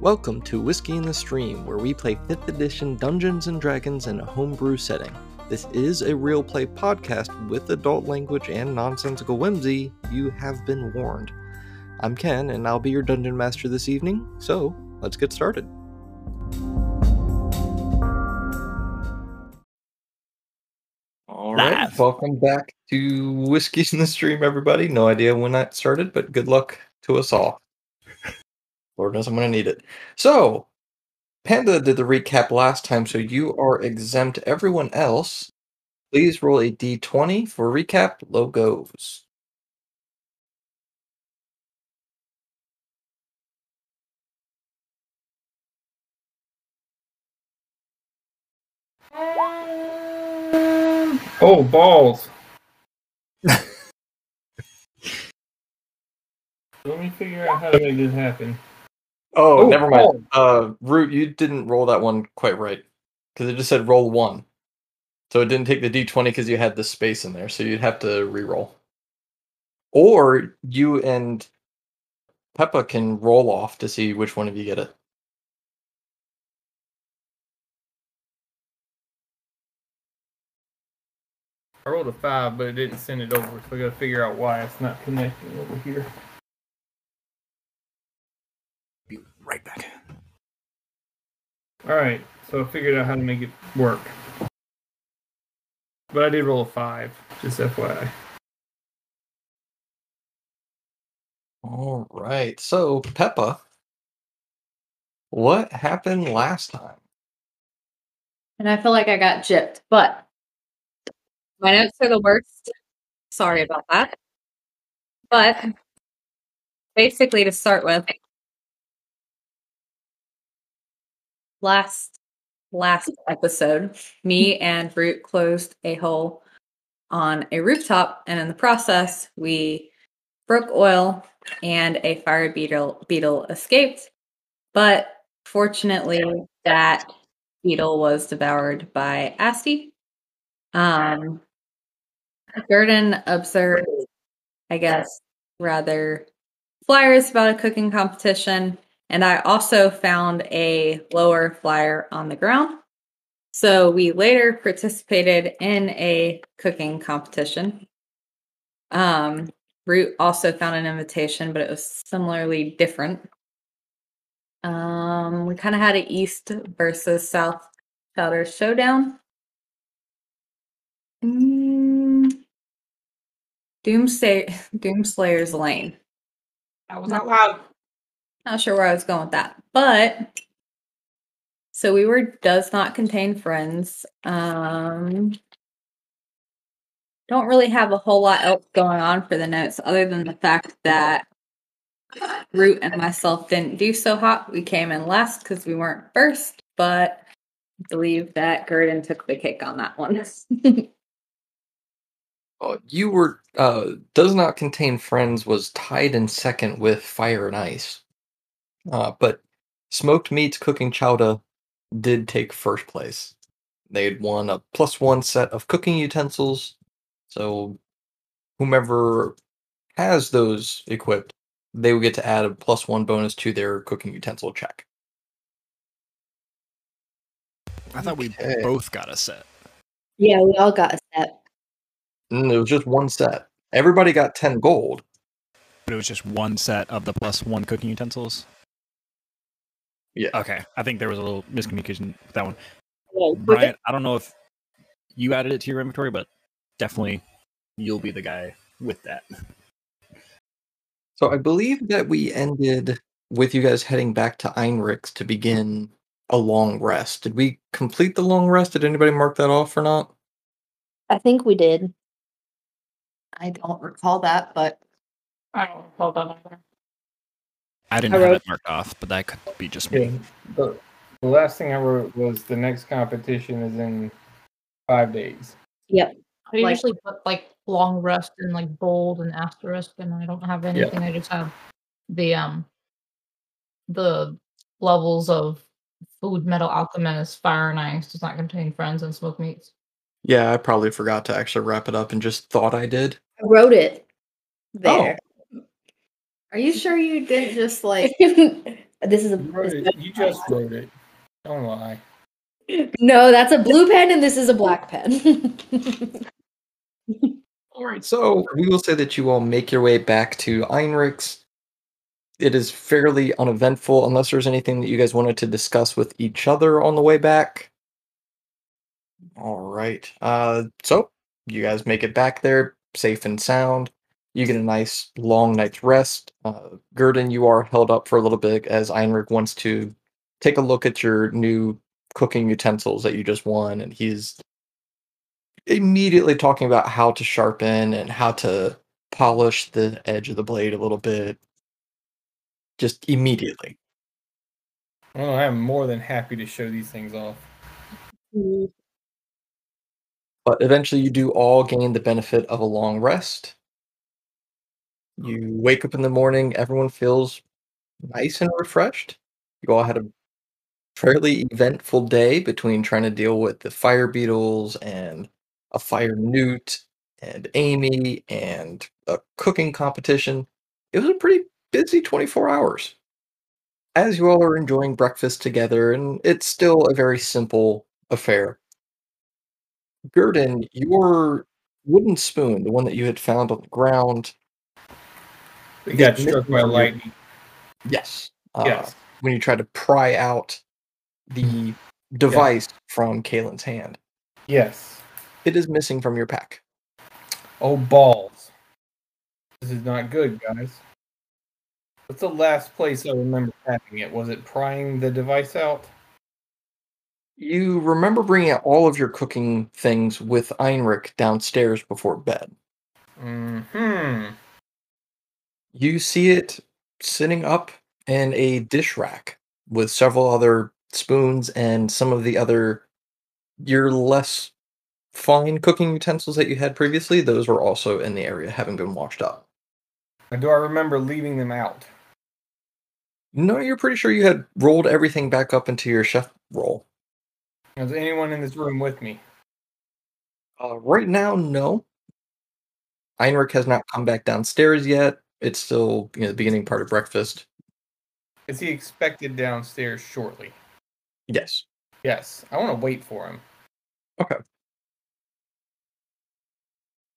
Welcome to Whiskey in the Stream, where we play 5th edition Dungeons and Dragons in a homebrew setting. This is a real play podcast with adult language and nonsensical whimsy. You have been warned. I'm Ken, and I'll be your dungeon master this evening, so let's get started. All right, Live. welcome back to Whiskey in the Stream, everybody. No idea when that started, but good luck to us all. Lord knows I'm going to need it. So, Panda did the recap last time, so you are exempt. Everyone else, please roll a d20 for recap logos. Oh, balls. Let me figure out how to make this happen. Oh, Oh, never mind. Uh, Root, you didn't roll that one quite right because it just said roll one, so it didn't take the d20 because you had the space in there, so you'd have to re-roll. Or you and Peppa can roll off to see which one of you get it. I rolled a five, but it didn't send it over, so I gotta figure out why it's not connecting over here. Right back. Alright, so I figured out how to make it work. But I did roll a five, just FYI. All right. So, Peppa, what happened last time? And I feel like I got gypped, but my notes are the worst. Sorry about that. But basically, to start with, last last episode, me and Root closed a hole on a rooftop, and in the process, we broke oil, and a fire beetle beetle escaped. But fortunately, that beetle was devoured by Asti. Um, Gurdon observed, I guess, rather flyers about a cooking competition, and I also found a lower flyer on the ground. So we later participated in a cooking competition. Um, Root also found an invitation, but it was similarly different. Um, we kind of had an East versus South powder showdown. Mm, Doomsday, Doomslayer's Lane. That was out loud. Not sure where I was going with that, but so we were does not contain friends. Um, don't really have a whole lot else going on for the notes other than the fact that Root and myself didn't do so hot. We came in last because we weren't first, but I believe that Gurdon took the cake on that one. Uh, you were uh, does not contain friends was tied in second with fire and ice, uh, but smoked meats cooking chowder did take first place. They had won a plus one set of cooking utensils, so whomever has those equipped, they will get to add a plus one bonus to their cooking utensil check. I thought we Okay. both got a set. Yeah, we all got a set. Mm, it was just one set. Everybody got ten gold. But it was just one set of the plus one cooking utensils. Yeah. Okay. I think there was a little miscommunication with that one. Well, Brian, I don't know if you added it to your inventory, but definitely you'll be the guy with that. So I believe that we ended with you guys heading back to Einrichs to begin a long rest. Did we complete the long rest? Did anybody mark that off or not? I think we did. I don't recall that, but I don't recall that either. I didn't I have wrote- it marked off, but that could be just me. Yeah, the, the last thing I wrote was the next competition is in five days. Yep. I Like- usually put like long rest and like bold and asterisk, and I don't have anything. I just have the um the levels of food, metal, alchemist, fire, and ice does not contain friends and smoked meats. Yeah, I probably forgot to actually wrap it up and just thought I did. I wrote it there. Are you sure you didn't just like This is a You, wrote this- it. you just wrote it. Don't lie. no. That's a blue pen, and this is a black pen. All right, so we will say that you all make your way back to Einrich's. It is fairly uneventful, unless there's anything that you guys wanted to discuss with each other on the way back. All right, uh, so you guys make it back there safe and sound. You get a nice long night's rest. Uh, Gurdon, you are held up for a little bit as Einrich wants to take a look at your new cooking utensils that you just won, and he's immediately talking about how to sharpen and how to polish the edge of the blade a little bit. Just immediately. Well, I'm more than happy to show these things off. But eventually, you do all gain the benefit of a long rest. You wake up in the morning, everyone feels nice and refreshed. You all had a fairly eventful day between trying to deal with the fire beetles and a fire newt and Amy and a cooking competition. It was a pretty busy 24 hours. As you all are enjoying breakfast together, and it's still a very simple affair. Gurdon, your wooden spoon, the one that you had found on the ground, It got struck by lightning. yes, uh, Yes. when you tried to pry out the device from Kalen's hand, Yes. it is missing from your pack. Oh balls. This is not good, guys. What's the last place I remember having it? Was it prying the device out? You remember bringing out all of your cooking things with Einrich downstairs before bed. Hmm. You see it sitting up in a dish rack with several other spoons and some of the other your less fine cooking utensils that you had previously. Those were also in the area, having been washed up. Do I remember leaving them out? No, you're pretty sure you had rolled everything back up into your chef roll. Is anyone in this room with me? Uh, right now, no. Einrich has not come back downstairs yet. It's still you know, the beginning part of breakfast. Is he expected downstairs shortly? Yes. Yes. I want to wait for him. Okay.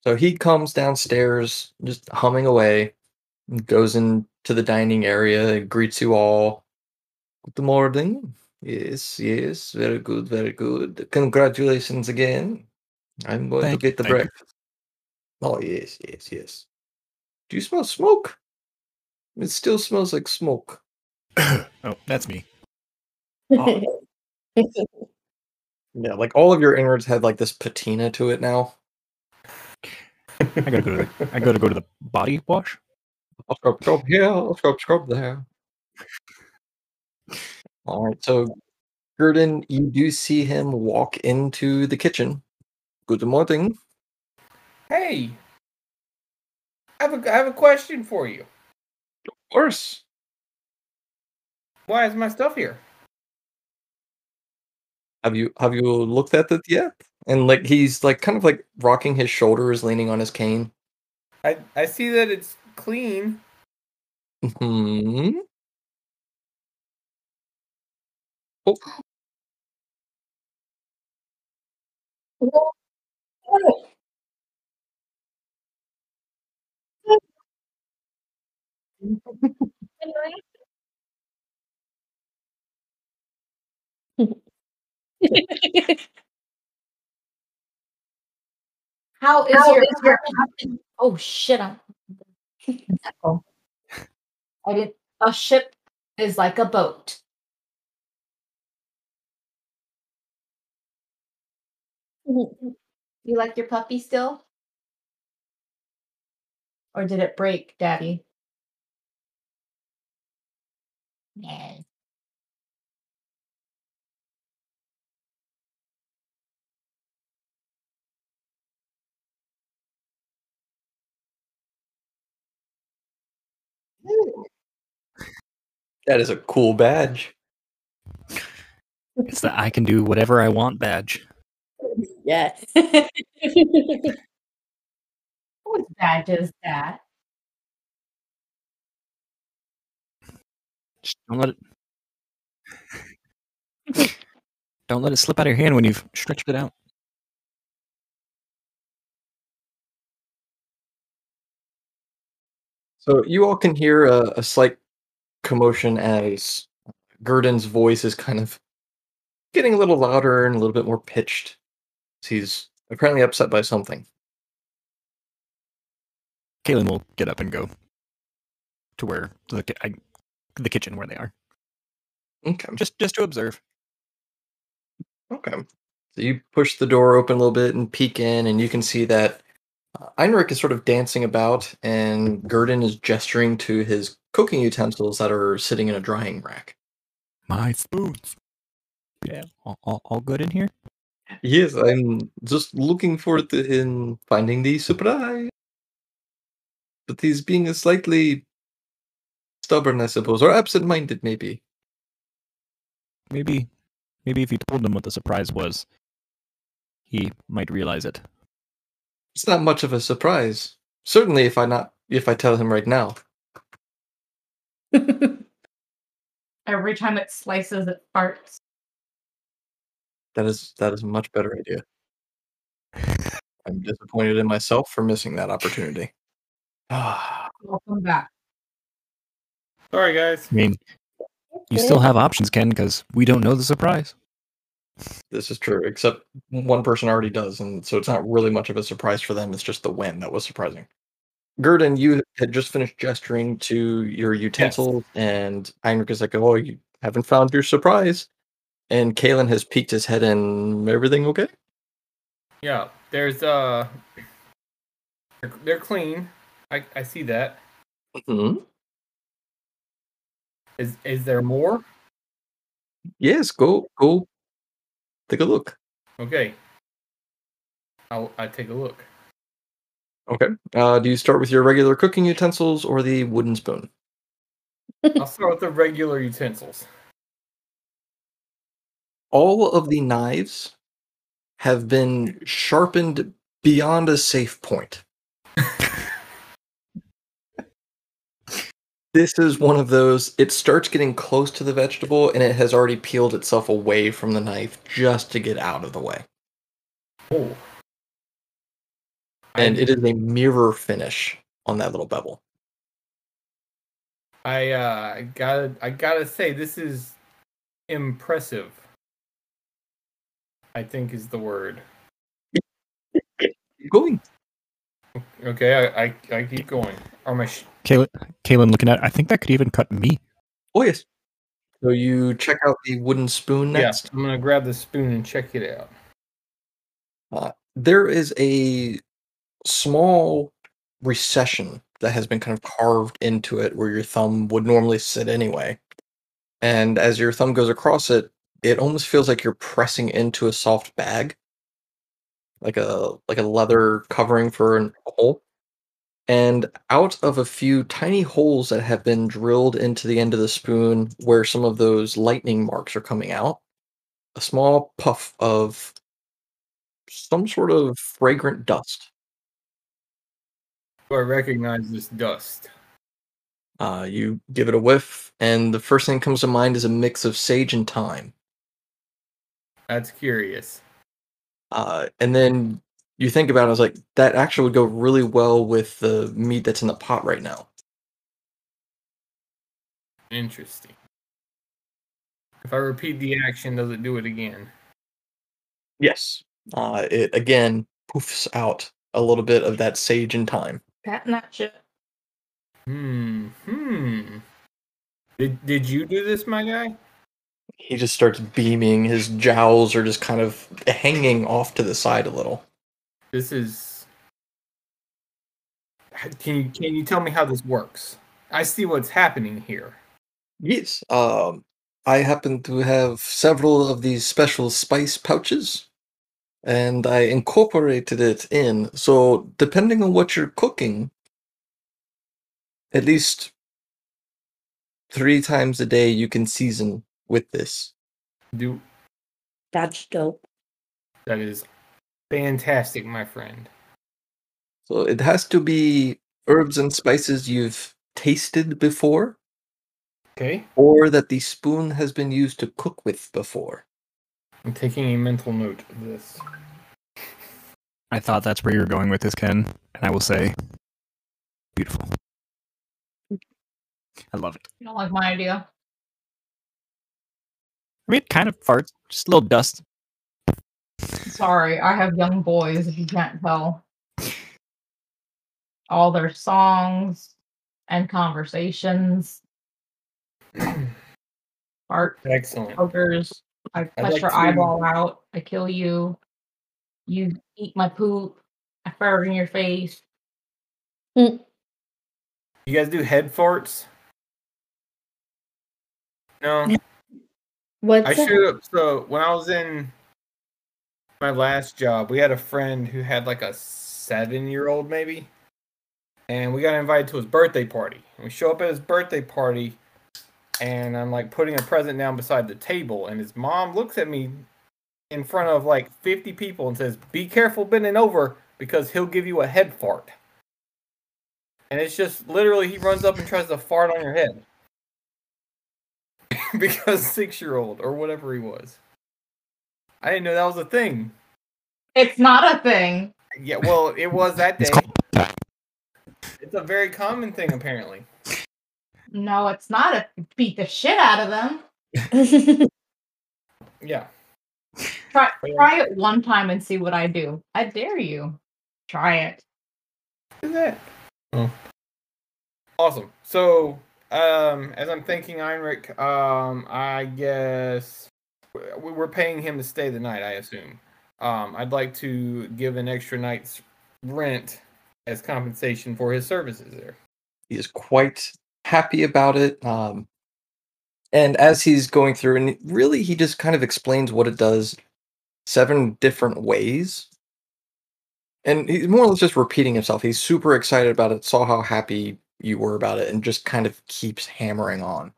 So he comes downstairs, just humming away, and goes into the dining area, greets you all. Good morning. Yes, yes, very good, very good. Congratulations again. I'm going Thank to get the thank you. breakfast. Oh, yes, yes, yes. Do you smell smoke? It still smells like smoke. oh, that's me. Yeah, like all of your innards had like this patina to it now. I gotta go to the, I gotta go to the body wash. I'll scrub, scrub here, I'll scrub, scrub there. All right, so Gurdon, you do see him walk into the kitchen. Good morning. Hey, I have a, I have a question for you. Of course. Why is my stuff here? Have you have you looked at it yet? And like he's like kind of like rocking his shoulders, leaning on his cane. I I see that it's clean. Hmm. Oh, How is How your, is your Oh shit! I'm. Oh. I didn't. A ship is like a boat. You like your puppy still? Or did it break, Daddy? Yeah. that is a cool badge. It's the I can do whatever I want badge. yes. Whose badge is that? Just don't let it. don't let it slip out of your hand when you've stretched it out. So you all can hear a, a slight commotion as Gurdon's voice is kind of getting a little louder and a little bit more pitched. He's apparently upset by something. Kaylin will get up and go to where the I the kitchen where they are, Okay. just just to observe. Okay. So you push the door open a little bit and peek in, and you can see that uh, Einrich is sort of dancing about, and Gurdon is gesturing to his cooking utensils that are sitting in a drying rack. My spoons. Yeah, all, all, all good in here. Yes, I'm just looking forward to him finding the surprise. But he's being a slightly stubborn, I suppose, or absent-minded, maybe. Maybe, maybe if you told him what the surprise was, he might realize it. It's not much of a surprise. Certainly, if I not if I tell him right now. Every time it slices, it farts. That is that is a much better idea. I'm disappointed in myself for missing that opportunity. Welcome back. Sorry, guys. I mean, you still have options, Ken, because we don't know the surprise. this is true, except one person already does, and so it's not really much of a surprise for them. It's just the win that was surprising. Gurdon, you had just finished gesturing to your utensils, and Einrich is like, "Oh, you haven't found your surprise." And Kalen has peeked his head in. Everything okay? Yeah, there's uh, they're, they're clean. I I see that. hmm Is is there more? Yes, go go. Take a look. Okay. I'll I take a look. Okay. Uh, do you start with your regular cooking utensils or the wooden spoon? I'll start with the regular utensils. All of the knives have been sharpened beyond a safe point. This is one of those, it starts getting close to the vegetable and it has already peeled itself away from the knife just to get out of the way. Oh. And I, it is a mirror finish on that little bevel. I uh I gotta I gotta say this is impressive. I think is the word. Going. Okay, I I, I keep going. Are my sh- Kaylin, Kaylin looking at, it, I think that could even cut me. Oh, yes. So you check out the wooden spoon yeah, next. I'm gonna grab the spoon and check it out. Uh, there is a small recession that has been kind of carved into it where your thumb would normally sit anyway. And as your thumb goes across it, it almost feels like you're pressing into a soft bag. Like a like a leather covering for an hole. And out of a few tiny holes that have been drilled into the end of the spoon where some of those lightning marks are coming out, a small puff of some sort of fragrant dust. Do I recognize this dust? Uh, you give it a whiff, and the first thing that comes to mind is a mix of sage and thyme. That's curious. Uh, and then you think about it, I was like, that actually would go really well with the meat that's in the pot right now. Interesting. If I repeat the action, does it do it again? Yes. Uh, it again poofs out a little bit of that sage and thyme. Patting that shit. Hmm. Hmm. Did Did you do this, my guy? He just starts beaming. His jowls are just kind of hanging off to the side a little. This is. Can you Can you tell me how this works? I see what's happening here. Yes. Um, I happen to have several of these special spice pouches, and I incorporated it in. So, depending on what you're cooking, at least three times a day you can season with this. Do That's dope. that is fantastic, my friend. So, it has to be herbs and spices you've tasted before, Okay. or that the spoon has been used to cook with before. I'm taking a mental note of this. I thought that's where you were going with this, Ken, and I will say, beautiful. Mm-hmm. I love it. You don't like my idea? I mean, it kind of farts, just a little dust. Sorry, I have young boys, if you can't tell. All their songs and conversations. Fart Excellent. pokers. I touch like your to- eyeball out. I kill you. You eat my poop. I fart in your face. Mm. You guys do head farts? No. What's I showed up. So when I was in my last job, we had a friend who had like a seven-year-old maybe, and we got invited to his birthday party. And we show up at his birthday party, and I'm like putting a present down beside the table, and his mom looks at me in front of like 50 people and says, "Be careful bending over because he'll give you a head fart." And it's just literally he runs up and tries to fart on your head. because six year old or whatever he was. I didn't know that was a thing. It's not a thing. Yeah, well, it was that day. It's It's a very common thing, apparently. No, it's not a beat the shit out of them. Yeah. Try try it one time and see what I do. I dare you. Try it. What is that? Oh. Awesome. So, um, as I'm thinking, Einrich, um, I guess we- we're paying him to stay the night. I assume. Um, I'd like to give an extra night's rent as compensation for his services there. He is quite happy about it. Um, and as he's going through, and really, he just kind of explains what it does seven different ways. And he's more or less just repeating himself. He's super excited about it, saw how happy you were about it, and just kind of keeps hammering on.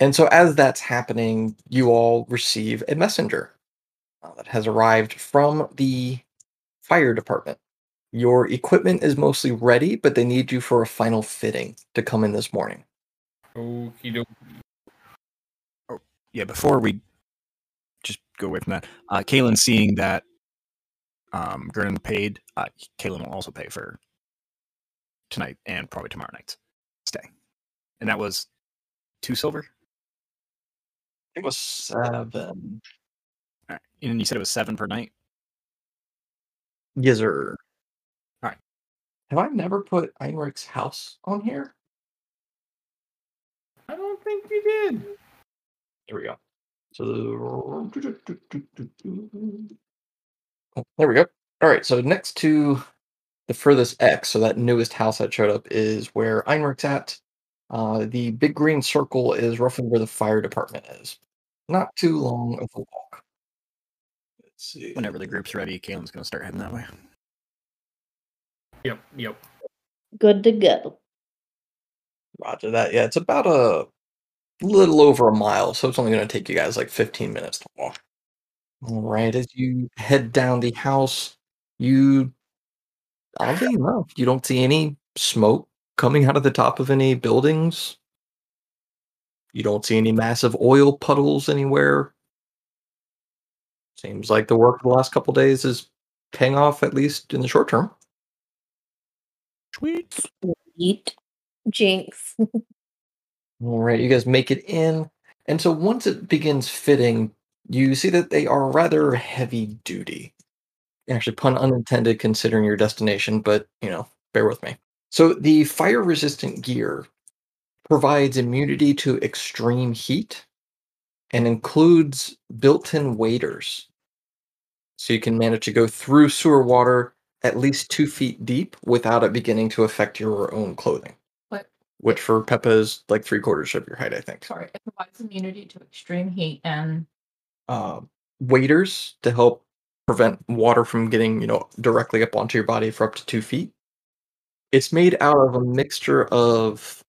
And so, as that's happening, you all receive a messenger uh, that has arrived from the fire department. Your equipment is mostly ready, but they need you for a final fitting to come in this morning. Okie dokie. yeah, before we just go away from that, uh, Kalen seeing that um, Gurdon paid, uh, Kalen will also pay for tonight and probably tomorrow night's stay. And that was two silver? It was seven. All right. And you said it was seven per night? Yes, sir. Alright. Have I never put Einrich's house on here? I don't think you did. Here we go. So Oh, there we go. All right. So next to the furthest X, so that newest house that showed up is where Einrich's at. Uh, the big green circle is roughly where the fire department is. Not too long of a walk. Let's see. Whenever the group's ready, Kalen's going to start heading that way. Yep, yep. Good to go. Roger that. Yeah, it's about a little over a mile, so it's only going to take you guys like 15 minutes to walk. All right, as you head down the house, you oddly enough, you don't see any smoke coming out of the top of any buildings. You don't see any massive oil puddles anywhere. Seems like the work of the last couple days is paying off at least in the short term. Sweet. Eat. Jinx. All right, you guys make it in. And so once it begins fitting, you see that they are rather heavy duty. Actually, pun unintended considering your destination, but you know, bear with me. So the fire resistant gear provides immunity to extreme heat and includes built in waders. So you can manage to go through sewer water at least two feet deep without it beginning to affect your own clothing But which for Peppa is like three quarters of your height, I think. sorry, it provides immunity to extreme heat and Uh, waders to help prevent water from getting, you know, directly up onto your body for up to two feet. It's made out of a mixture of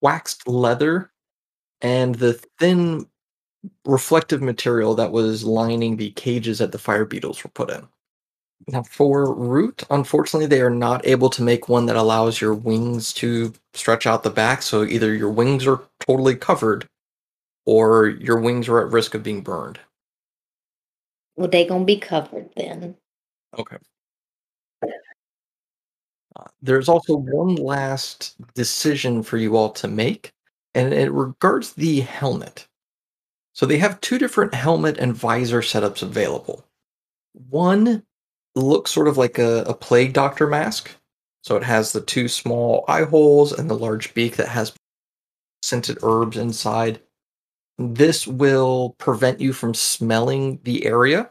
waxed leather and the thin reflective material that was lining the cages that the fire beetles were put in. Now, for Root, unfortunately, they are not able to make one that allows your wings to stretch out the back. So either your wings are totally covered, or your wings are at risk of being burned. Well, they gonna be covered then. Okay. Uh, there's also one last decision for you all to make, and it regards the helmet. So they have two different helmet and visor setups available. One looks sort of like a, a plague doctor mask. So it has the two small eye holes and the large beak that has scented herbs inside. This will prevent you from smelling the area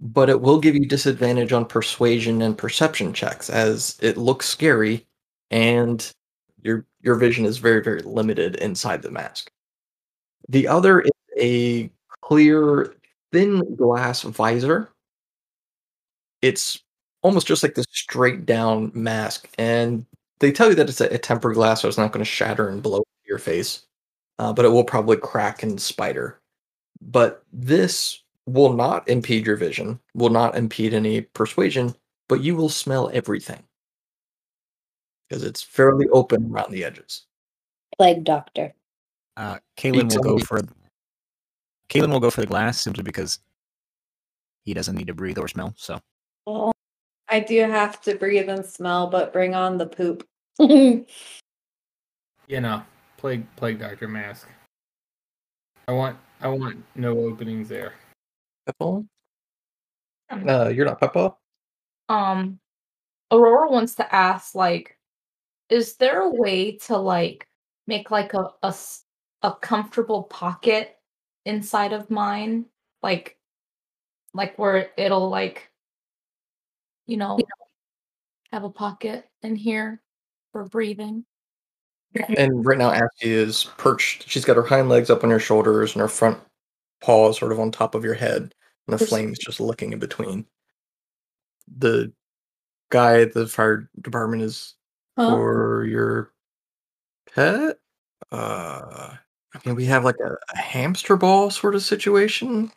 but it will give you disadvantage on persuasion and perception checks as it looks scary and your your vision is very very limited inside the mask. The other is a clear thin glass visor. It's almost just like this straight down mask and they tell you that it's a, a tempered glass so it's not going to shatter and blow your face. Uh, but it will probably crack and spider. But this will not impede your vision, will not impede any persuasion, but you will smell everything because it's fairly open around the edges. Plague doctor. Uh, Kalen will go Exactly. for Kalen will go for the glass simply because he doesn't need to breathe or smell. So Oh. I do have to breathe and smell, but bring on the poop. You know, plague plague doctor mask. I want I want no openings there. Peppo? Um, Uh, you're not Peppo? um aurora wants to ask like is there a way to like make like a a, a comfortable pocket inside of mine like like where it'll like you know have a pocket in here for breathing And right now, Ashley is perched. She's got her hind legs up on your shoulders and her front paws sort of on top of your head, and the flames just licking in between. The guy at the fire department is Huh? for your pet. Uh, I mean, we have like a, a hamster ball sort of situation,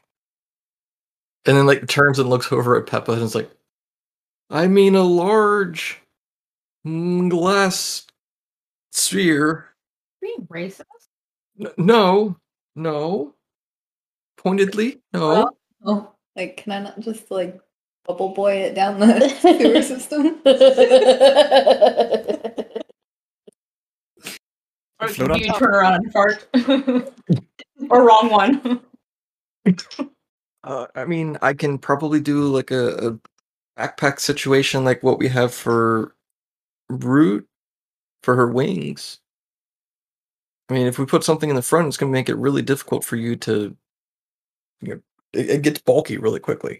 and then like turns and looks over at Peppa and is like, "I mean, a large mm, glass sphere." being racist N- no, no. Pointedly, no. Oh, like, can I not just like bubble boy it down the sewer system? or Float do you turn around and fart or wrong one Uh, I mean, I can probably do like a, a backpack situation like what we have for Root for her wings. I mean, if we put something in the front, it's going to make it really difficult for you to. You know, it, it gets bulky really quickly.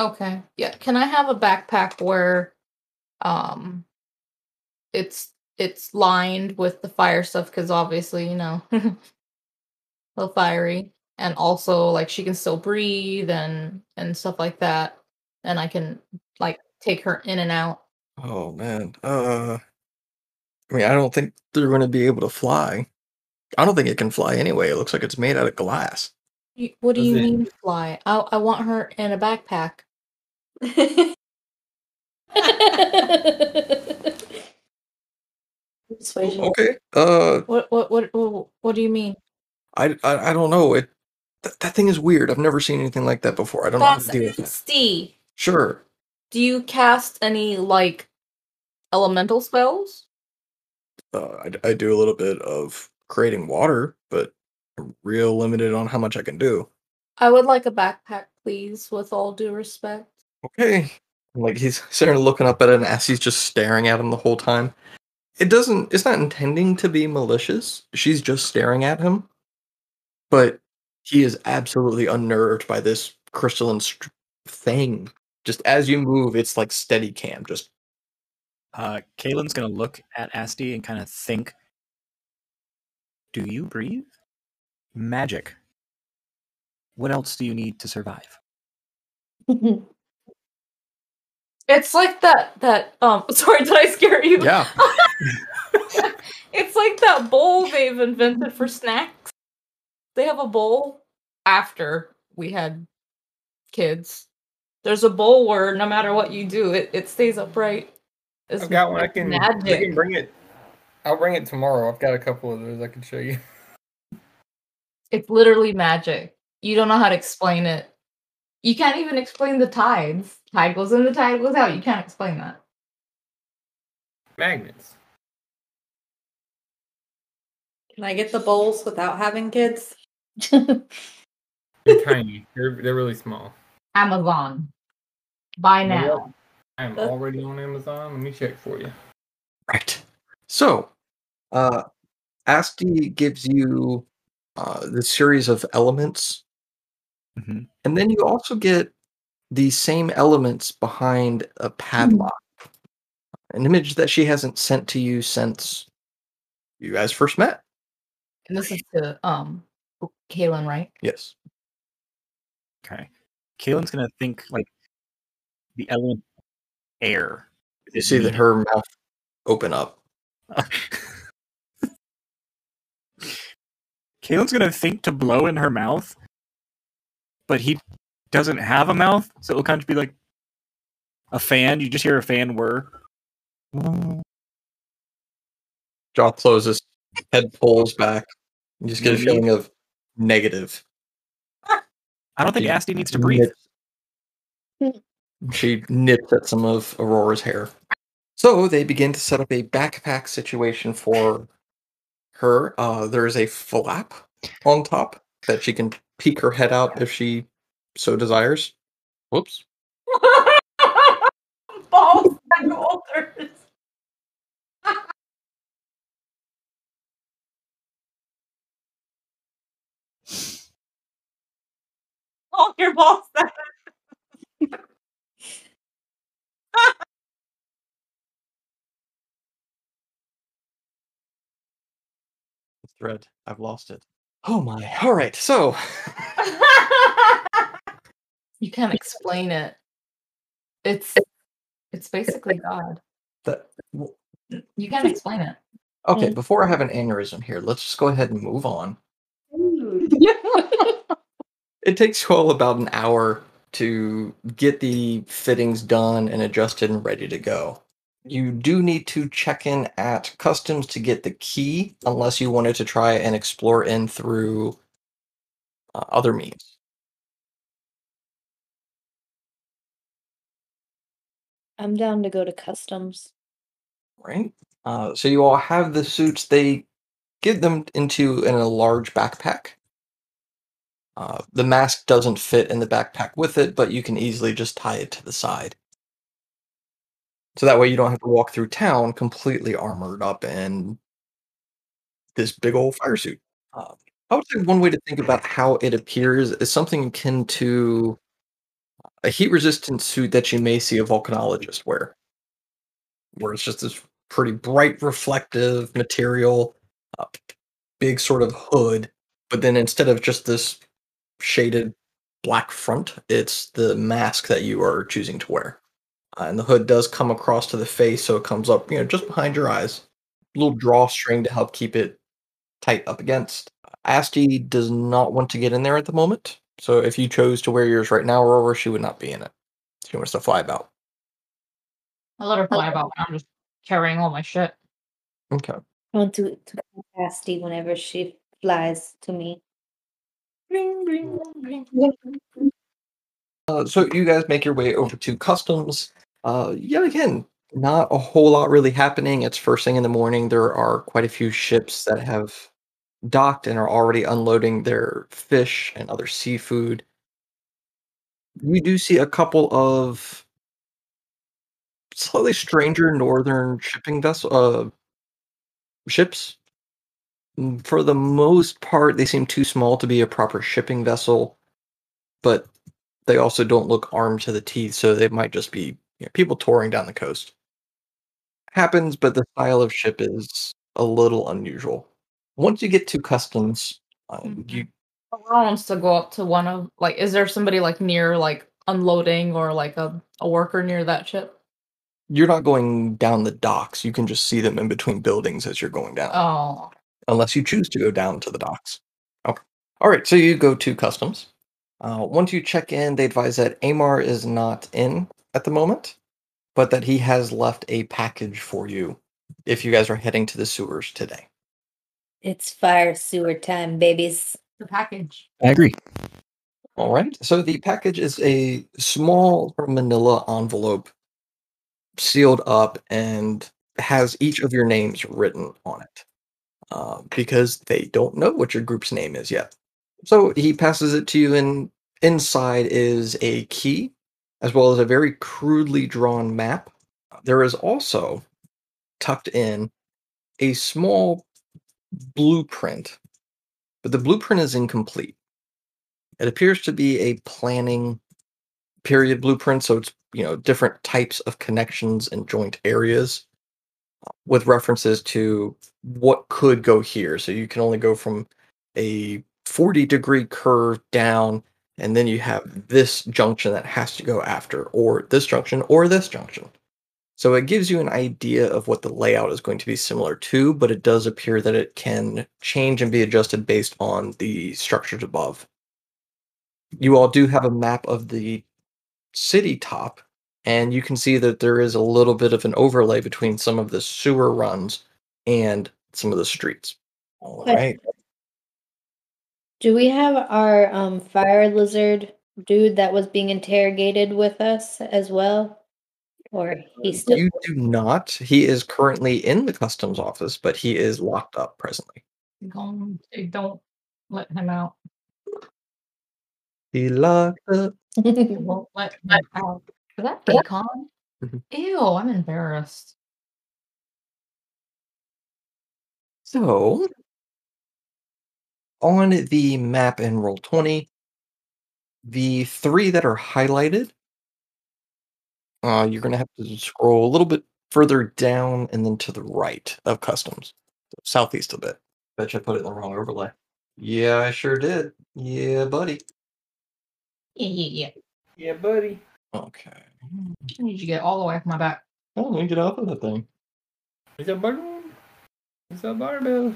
Okay. Yeah. Can I have a backpack where um it's it's lined with the fire stuff because obviously, you know, so fiery. And also like she can still breathe and and stuff like that. And I can like take her in and out. Oh man. Uh I mean, I don't think they're going to be able to fly. I don't think it can fly anyway. It looks like it's made out of glass. You- What do Does you it- mean fly? I I want her in a backpack. Persuasion. Okay. Uh What what what what, what do you mean? I I, I don't know. It th- that thing is weird. I've never seen anything like that before. I don't know how to deal with it. nasty. Sure. Do you cast any like elemental spells? Uh, I, I do a little bit of creating water, but I'm real limited on how much I can do. I would like a backpack, please, with all due respect. Okay. Like he's sitting there looking up at it and Asti's just staring at him the whole time. It doesn't it's not intending to be malicious. She's just staring at him. But he is absolutely unnerved by this crystalline st- thing. Just as you move, it's like steady cam. Just uh, Kalen's gonna look at Asti and kind of think. Do you breathe? Magic. What else do you need to survive? It's like that that um sorry, did I scare you? yeah. it's like that bowl they've invented for snacks. They have a bowl after we had kids. There's a bowl where no matter what you do, it, it stays upright. It's I've got one. I can, magic. I can bring it. I'll bring it tomorrow. I've got a couple of those I can show you. It's literally magic. You don't know how to explain it. You can't even explain the tides. Tide goes in, the tide goes out. You can't explain that. Magnets. Can I get the bowls without having kids? They're tiny. They're they're really small. Amazon. Buy You know now. What? I'm already on Amazon. Let me check for you. Right. So, uh, Asti gives you uh, the series of elements, Mhm. and then you also get the same elements behind a padlock, an image that she hasn't sent to you since you guys first met. And this is to um Kaylin, right? Yes. Okay. Kaylin's gonna think like the element air. You see that her mouth open up. Kaylin's gonna think to blow in her mouth, but he doesn't have a mouth, so it'll kind of be like a fan. You just hear a fan whir. Jaw closes, head pulls back. You just get a feeling of negative. I don't think Asti needs to breathe. Nips- She nips at some of Aurora's hair. So they begin to set up a backpack situation for her. Uh, there is a flap on top that she can peek her head out if she so desires. Whoops. Balls and boulders. All your balls. Thread. I've lost it. Oh my. All right. So you can't explain it. It's it's basically God. that. You can't explain it. Okay. Mm. Before I have an aneurysm here, let's just go ahead and move on. It takes you all about an hour to get the fittings done and adjusted and ready to go. You do need to check in at customs to get the key, unless you wanted to try and explore in through uh, other means. I'm down to go to customs. Right? Uh, so you all have the suits. They give them into in a large backpack. Uh, the mask doesn't fit in the backpack with it, but you can easily just tie it to the side. So that way you don't have to walk through town completely armored up in this big old fire suit. Uh, I would say one way to think about how it appears is something akin to a heat resistant suit that you may see a volcanologist wear, where it's just this pretty bright reflective material, uh, big sort of hood, but then instead of just this shaded black front, it's the mask that you are choosing to wear. Uh, and the hood does come across to the face, so it comes up, you know, just behind your eyes. little drawstring to help keep it tight up against. Asti does not want to get in there at the moment, so if you chose to wear yours right now, Aurora, she would not be in it. She wants to fly about. I let her fly about. When I'm just carrying all my shit. Okay. I want to to call Asti whenever she flies to me. Uh, so you guys make your way over to customs. Uh, yet again, not a whole lot really happening. It's first thing in the morning. There are quite a few ships that have docked and are already unloading their fish and other seafood. You do see a couple of slightly stranger northern shipping vessel uh, ships. Mm, For the most part, they seem too small to be a proper shipping vessel, but they also don't look armed to the teeth, so they might just be you know, people touring down the coast. Happens, but the style of ship is a little unusual. Once you get to customs, uh, Mhm. you Aurora wants to go up to one of like. Is there somebody like near like unloading or like a, a worker near that ship? you're not going down the docks. You can just see them in between buildings as you're going down, Oh, unless you choose to go down to the docks. Okay. All right. So you go to customs. Uh, once you check in, they advise that Amar is not in at the moment, but that he has left a package for you if you guys are heading to the sewers today. It's fire sewer time, babies. The package. I agree. All right. So the package is a small manila envelope sealed up and has each of your names written on it uh, because they don't know what your group's name is yet. So he passes it to you, and inside is a key as well as a very crudely drawn map. There is also tucked in a small blueprint, but the blueprint is incomplete. It appears to be a planning period blueprint, so it's you know different types of connections and joint areas with references to what could go here. So you can only go from a 40 degree curve down, and then you have this junction that has to go after, or this junction, or this junction. So it gives you an idea of what the layout is going to be similar to, but it does appear that it can change and be adjusted based on the structures above. You all do have a map of the city top, and you can see that there is a little bit of an overlay between some of the sewer runs and some of the streets. All Okay. right. Do we have our um, fire lizard dude that was being interrogated with us as well? Or he's still You do not. He is currently in the customs office, but he is locked up presently. Don't, don't let him out. He locked up. They won't let him out. Is that bacon? Mhm. Ew, I'm embarrassed. So, on the map in Roll20, the three that are highlighted, uh, you're going to have to scroll a little bit further down and then to the right of customs, southeast a bit. Bet you I put it in the wrong overlay. Yeah, I sure did. Yeah, buddy. Yeah, yeah, yeah. Yeah, buddy. Okay. I need you to get all the way off my back. Oh, let me get off of that thing. Is that balloon. Is that barbell.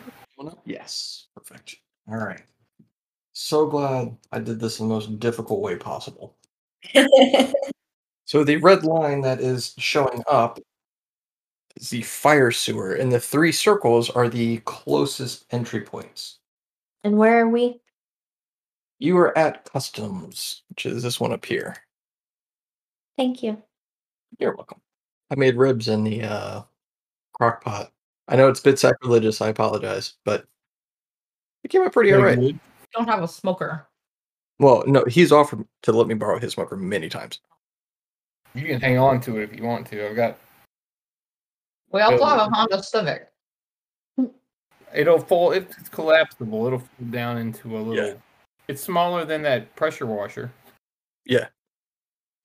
Yes, perfect. All right. So glad I did this in the most difficult way possible. So the red line that is showing up is the fire sewer, and the three circles are the closest entry points. and where are we? You are at customs, which is this one up here. Thank you. You're welcome. I made ribs in the uh, crock pot. I know it's a bit sacrilegious. I apologize, but it came out pretty all right. You don't have a smoker. Well, no, he's offered to let me borrow his smoker many times. You can hang on to it if you want to. I've got. We also have a Honda Civic. It'll fold. It's it's collapsible. It'll fold down into a little. Yeah. It's smaller than that pressure washer.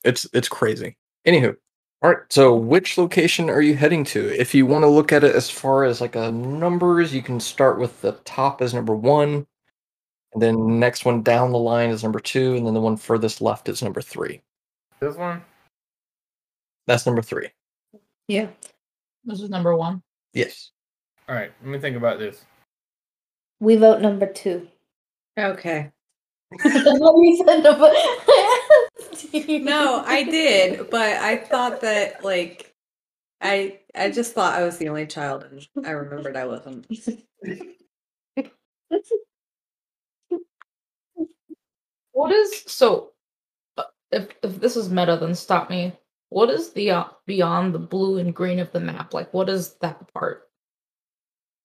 It's it's crazy. Anywho, all right. So, which location are you heading to? If you want to look at it as far as like a numbers, you can start with the top as number one, and then next one down the line is number two, and then the one furthest left is number three. This one. That's number three. Yeah. This is number one. Yes. All right. Let me think about this. We vote number two. Okay. we said number. No, I did, but I thought that like I I just thought I was the only child and I remembered I wasn't. What is so? uh, If if this is meta, then stop me. What is the uh, beyond the blue and green of the map? Like, what is that part?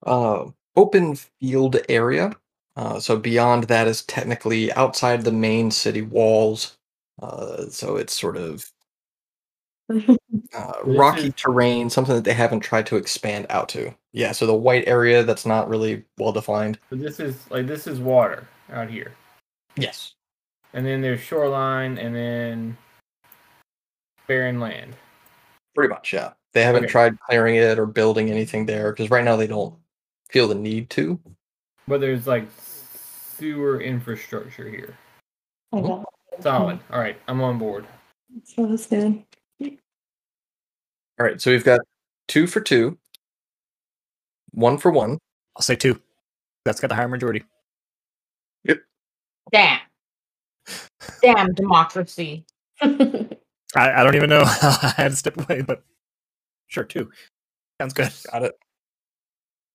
Uh, open field area. Uh, so beyond that is technically outside the main city walls. Uh, so it's sort of uh, rocky terrain, something that they haven't tried to expand out to. Yeah, so the white area that's not really well defined. So this is like this is water out here, Yes. and then there's shoreline, and then barren land. Pretty much, yeah. They haven't Okay. tried clearing it or building anything there because right now they don't feel the need to. But there's like sewer infrastructure here. Okay. Solid. All right, I'm on board. So that's good. All right, so we've got two for two, one for one. I'll say two. That's got the higher majority. Yep. Damn. Damn democracy. I, I don't even know how I had to step away, but sure, two. Sounds good. Got it.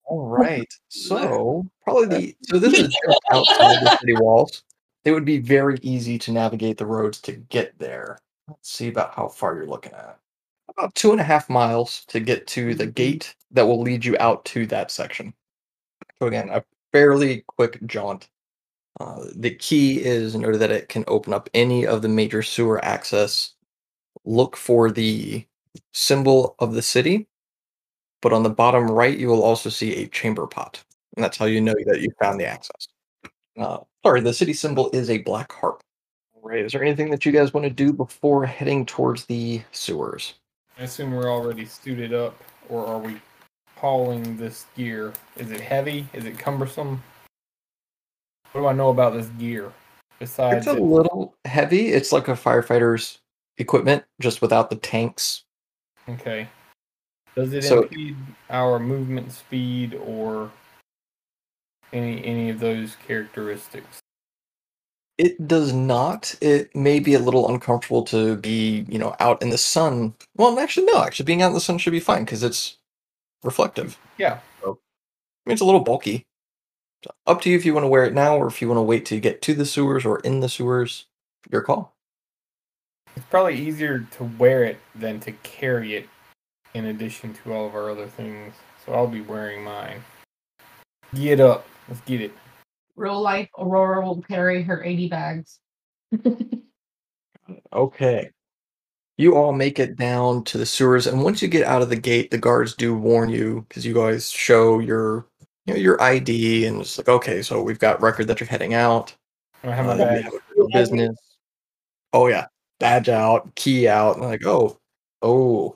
All right. So probably the so this is just outside the city walls. It would be very easy to navigate the roads to get there. Let's see about how far you're looking at. About two and a half miles to get to the gate that will lead you out to that section. So again, a fairly quick jaunt. Uh, the key is in order that it can open up any of the major sewer access. Look for the symbol of the city, but on the bottom right, you will also see a chamber pot, and that's how you know that you found the access. Uh, sorry, the city symbol is a black harp. All right, Is there anything that you guys want to do before heading towards the sewers? I assume we're already suited up, or are we hauling this gear? Is it heavy? Is it cumbersome? What do I know about this gear? Besides, It's a it- little heavy. It's like a firefighter's equipment, just without the tanks. okay. Does it So- impede our movement speed or any any of those characteristics? It does not. It may be a little uncomfortable to be, you know, out in the sun. Well, actually, no. Actually, being out in the sun should be fine because it's reflective. Yeah. I mean, it's a little bulky. So, up to you if you want to wear it now or if you want to wait till you get to the sewers or in the sewers. Your call. It's probably easier to wear it than to carry it in addition to all of our other things. So I'll be wearing mine. Get up. Let's get it. Real life Aurora will carry her 80 bags. Okay. You all make it down to the sewers, and once you get out of the gate, the guards do warn you because you guys show your, you know, your ID, and it's like, okay, so we've got record that you're heading out. I have Uh, my you bag. have business. Oh yeah, badge out, key out, and like, oh, oh,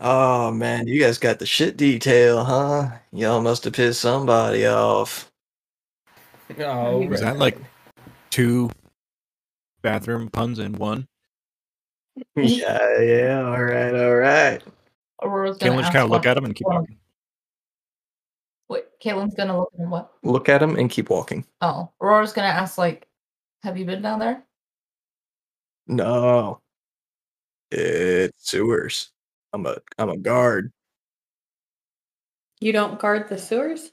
oh man, you guys got the shit detail, huh? Y'all must have pissed somebody off. Oh, Was that like two bathroom puns in one? yeah, yeah, all right, all right. Aurora's gonna Caitlin just ask kind of look what- at him and keep walking. Wait, Caitlin's gonna look at what? Look at him and keep walking. Oh, Aurora's gonna ask like, "Have you been down there?" No, it's sewers. I'm a, I'm a guard. You don't guard the sewers?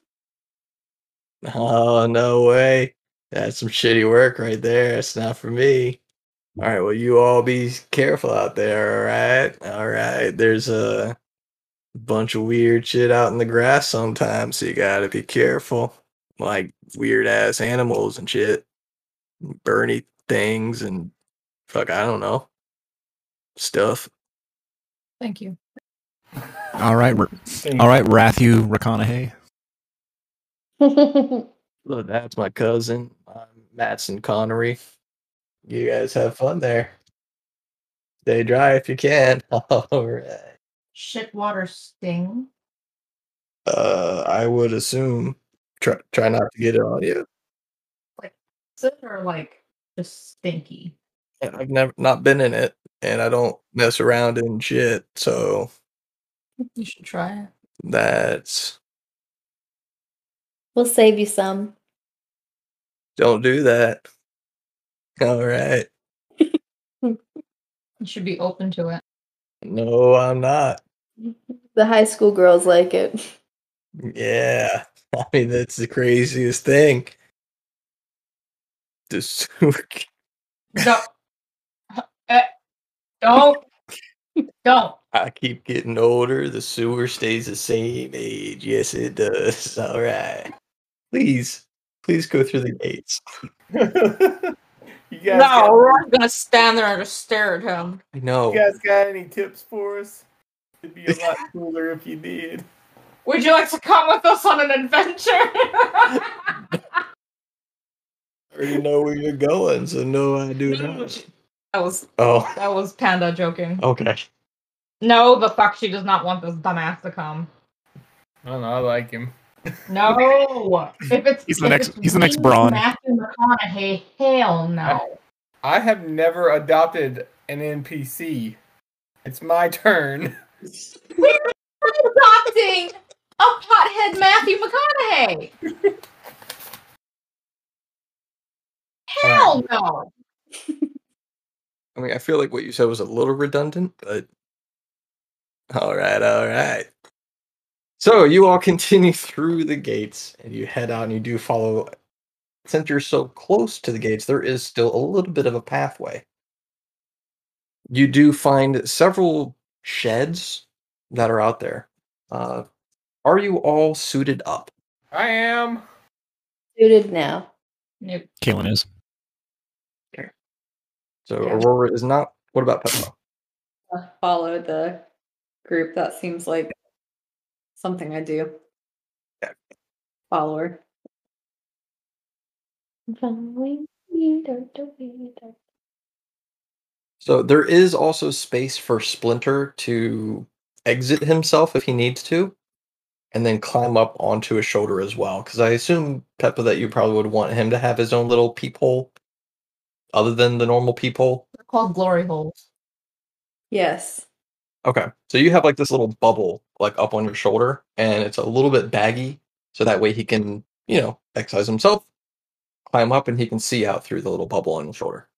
Oh no way. That's some shitty work right there. It's not for me. All right, well, you all be careful out there, all right? All right, there's a bunch of weird shit out in the grass sometimes, so you gotta be careful. Like weird ass animals and shit, Bernie things, and fuck, I don't know, stuff. Thank you. All right. All right, Rathu Rakanahay. Look, that's my cousin, uh, Matson Connery. You guys have fun there. Stay dry if you can. All right. Shit water sting. Uh, I would assume. Try try not to get it on you. Is it or like just stinky? And I've never not been in it, and I don't mess around in shit. So You should try it. that's we'll save you some. don't do that. All right. You should be open to it. No, I'm not. The high school girls like it. Yeah. I mean, that's the craziest thing. The sewer No. Eh, don't. Don't. I keep getting older. The sewer stays the same age. Yes, it does. All right. Please, please go through the gates. you guys No, got, Aurora's gonna stand there and just stare at him. I know. you guys got any tips for us? It'd be a lot cooler if you did. Would you like to come with us on an adventure? I already know where you're going, so no, I do not. That was Oh, that was Panda joking. okay. No, the fuck she does not want this dumbass to come. I don't know. I like him. No. if it's He's the if next- it's he's the next winged Braun. Matthew McConaughey, hell no. I have never adopted an NPC. It's my turn. We're adopting a pothead Matthew McConaughey. Hell no. I mean, I feel like what you said was a little redundant, but all right, all right. So you all continue through the gates and you head out and you do follow. Since you're so close to the gates, there is still a little bit of a pathway. You do find several sheds that are out there. Uh, are you all suited up? I am. Suited now. Nope. Kalen is. So Yeah. Aurora is not. What about Peppa? Uh, follow the group. That seems like something I do. Yeah. Follower. So there is also space for Splinter to exit himself if he needs to, and then climb up onto his shoulder as well. Because I assume Peppa that you probably would want him to have his own little peephole, other than the normal peephole. They're called glory holes. Yes. Okay, so you have like this little bubble like up on your shoulder, and it's a little bit baggy, so that way he can, you know, exercise himself, climb up, and he can see out through the little bubble on the shoulder.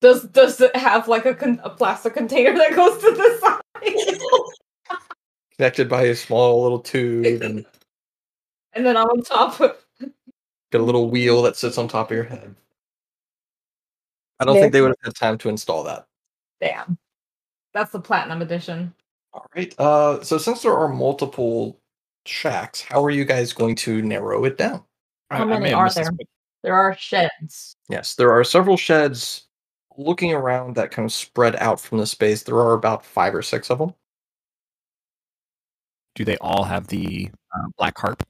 Does does it have like a, con- a plastic container that goes to the side? Connected by a small little tube, and and then on top. Got a little wheel that sits on top of your head. I don't think they would have had time to install that. Damn. That's the platinum edition. All right. Uh, so since there are multiple shacks, how are you guys going to narrow it down? How I many may have are there? There are sheds. Yes, there are several sheds. Looking around that kind of spread out from the space, there are about five or six of them. Do they all have the uh, black harp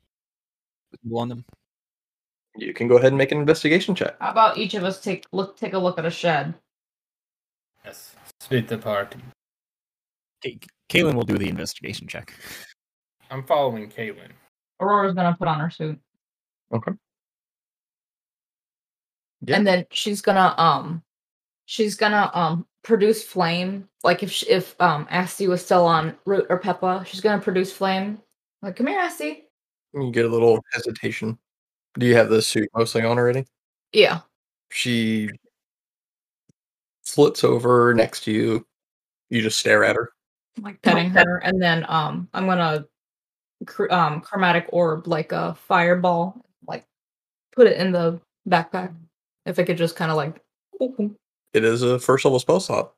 on them? You can go ahead and make an investigation check. How about each of us take look take a look at a shed? Yes. Split the party. K- Kalen will do the investigation check. I'm following Caitlin. Aurora's gonna put on her suit. Okay. Yeah. And then she's gonna um she's gonna um produce flame. Like if sh if um Asti was still on Root or Peppa, she's gonna produce flame. Like, come here, Asti. You get a little hesitation. Do you have the suit mostly on already? Yeah. She flits over next to you. You just stare at her. like petting her, and then um I'm gonna cr- um chromatic orb like a fireball, like put it in the backpack. If I could just kind of like, It is a first level spell slot.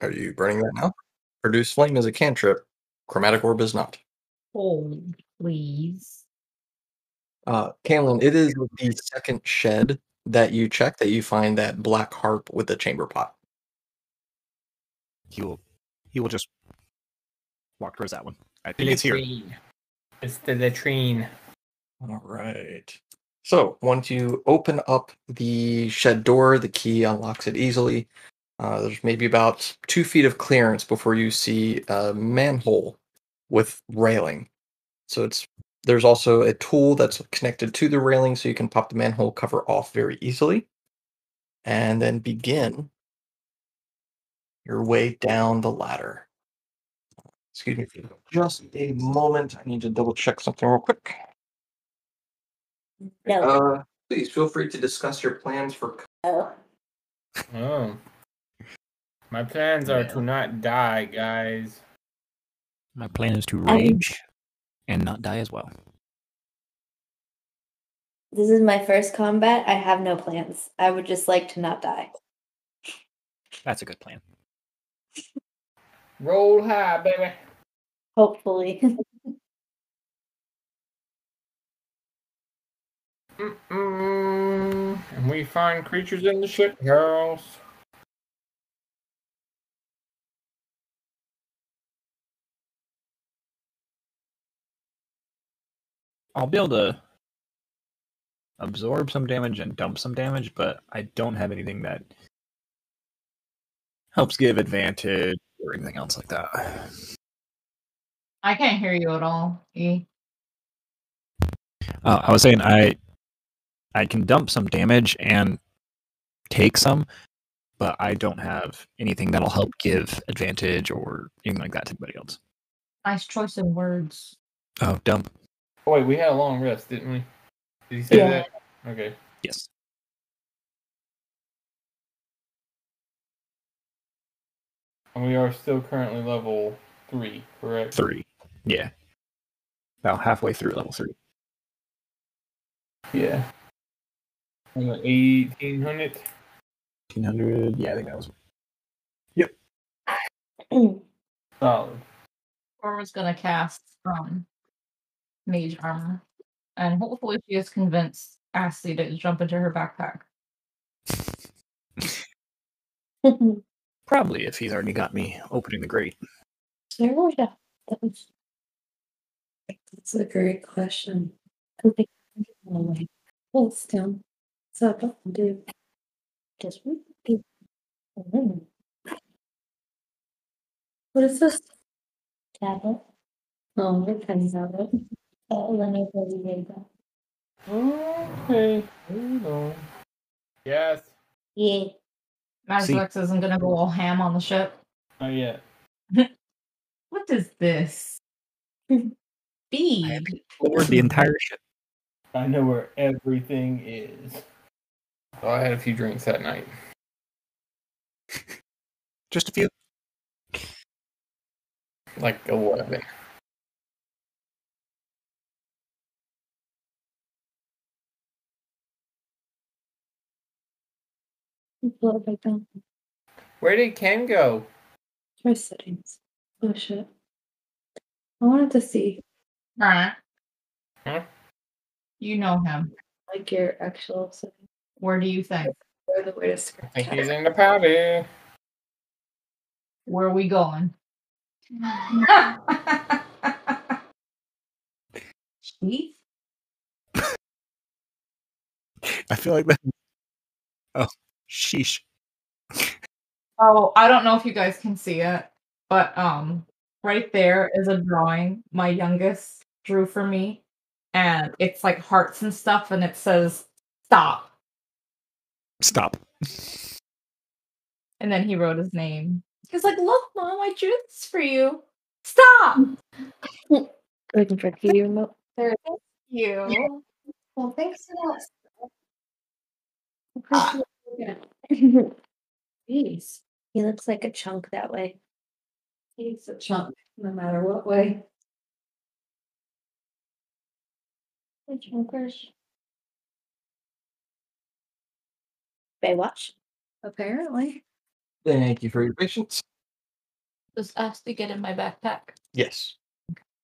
Are you burning that now? Produce flame is a cantrip. Chromatic orb is not. hold please. Uh, Kaylin, it is the second shed that you check that you find that black harp with the chamber pot. He will. He will just walk towards that one. I think it's here. It's the latrine. All right. So once you open up the shed door, the key unlocks it easily. Uh, there's maybe about two feet of clearance before you see a manhole with railing. So it's there's also a tool that's connected to the railing, so you can pop the manhole cover off very easily, and then begin your way down the ladder. Excuse me for just a moment. I need to double check something real quick. No. Uh, please feel free to discuss your plans for. Oh. Oh. My plans are to not die, guys. My plan is to rage and not die as well. This is my first combat. I have no plans. I would just like to not die. That's a good plan. Roll high, baby. Hopefully. Mm-mm. And we find creatures in the shit house. I'll be able to absorb some damage and dump some damage, but I don't have anything that helps give advantage or anything else like that. I can't hear you at all. E. Uh, I was saying I I can dump some damage and take some, but I don't have anything that'll help give advantage or anything like that to anybody else. Nice choice of words. Oh, dump. Oh, wait, we had a long rest, didn't we? Did you say Yeah. that? Okay. Yes. And we are still currently level three, correct? Three. Yeah. About halfway through level three. Yeah. Eighteen hundred. 1800. Yeah, I think that was. Yep. Solid. Orma's gonna cast um mage armor. And hopefully she has convinced Asti to jump into her backpack. Probably if he's already got me opening the grate. Sarah, that was That's a great question. I think I'm gonna, like, Hold still. So I don't do. just. What is this? tablet. Oh, your pen's out of it. Oh, let me go read that. Okay. Hold on. Yes. Yeah. Magix isn't gonna go all ham on the ship. Not yet. What is this? Feed. Over the entire ship. I know where everything is. Oh, I had a few drinks that night. Just a few. Like eleven. Blow it back down. Where did Ken go? Try settings. Oh shit. I wanted to see Alright. Huh? You know him. like your actual settings. Where do you think? Or the way to I script think he's in the party. Where are we going? Chief? I feel like that. Oh, sheesh. Oh, I don't know if you guys can see it, but um, right there is a drawing my youngest drew for me, and it's like hearts and stuff, and it says "stop," Stop. and then he wrote his name. He's like, "Look, mom, I drew this for you. Stop." Looking for the TV remote. There, thank you. Well, thanks to us. Ah. Jeez. He looks like a chunk that way. He's a chunk, no matter what way. The chunkers. Baywatch. Apparently. Thank you for your patience. Just asked to get in my backpack. Yes.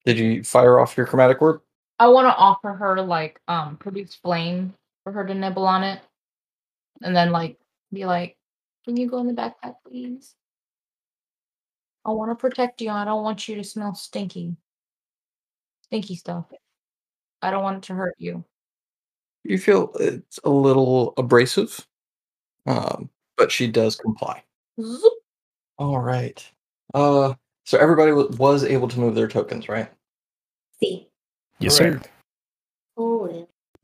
Did you fire off your chromatic orb? I want to offer her like um produce flame for her to nibble on it, and then like be like, "Can you go in the backpack, please? I want to protect you. I don't want you to smell stinky, stinky stuff. I don't want it to hurt you." You feel it's a little abrasive, um, but she does comply. Zoop. All right. Uh, so everybody wa- was able to move their tokens, right? See. Yes, sir. Correct.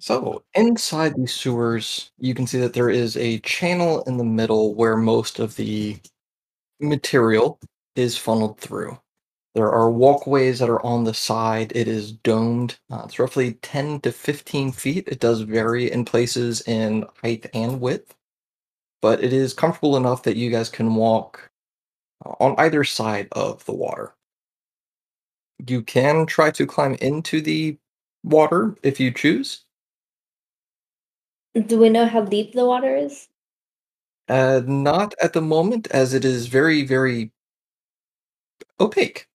So inside these sewers, you can see that there is a channel in the middle where most of the material is funneled through. There are walkways that are on the side. It is domed. Uh, it's roughly 10 to 15 feet. It does vary in places in height and width, but it is comfortable enough that you guys can walk uh, on either side of the water. You can try to climb into the water if you choose. Do we know how deep the water is? Uh, not at the moment, as it is very, very opaque.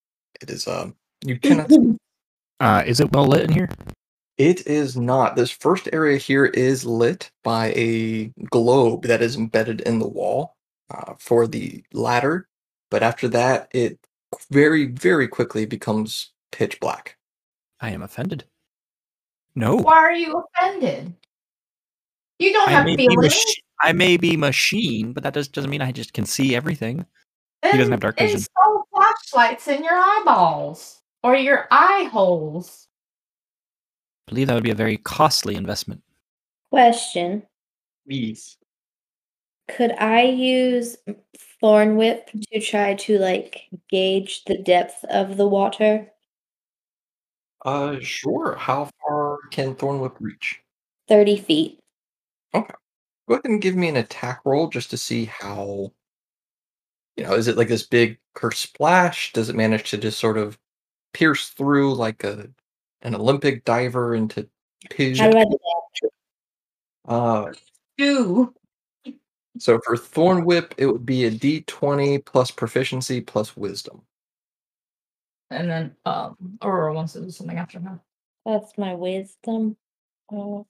It is um, you cannot. see. Uh, is it well lit in here? It is not. This first area here is lit by a globe that is embedded in the wall uh, for the ladder, but after that, it very, very quickly becomes pitch black. I am offended. No. Why are you offended? You don't I have may, be feelings. machi- I may be machine, but that does, doesn't mean I just can see everything. he doesn't have dark Then vision. Install flashlights in your eyeballs or your eye holes. I believe that would be a very costly investment. Question. Yes. Could I use Thorn Whip to try to like gauge the depth of the water? Uh, sure. How far can Thornwhip reach? 30 feet. Go ahead and give me an attack roll just to see how. You know, is it like this big curse splash? Does it manage to just sort of pierce through like a an Olympic diver into Pidge. How do I do that? Uh, Two. so for Thorn Whip, it would be a D20 plus proficiency plus wisdom. And then um Aurora wants to do something after her. That's my wisdom. Uh,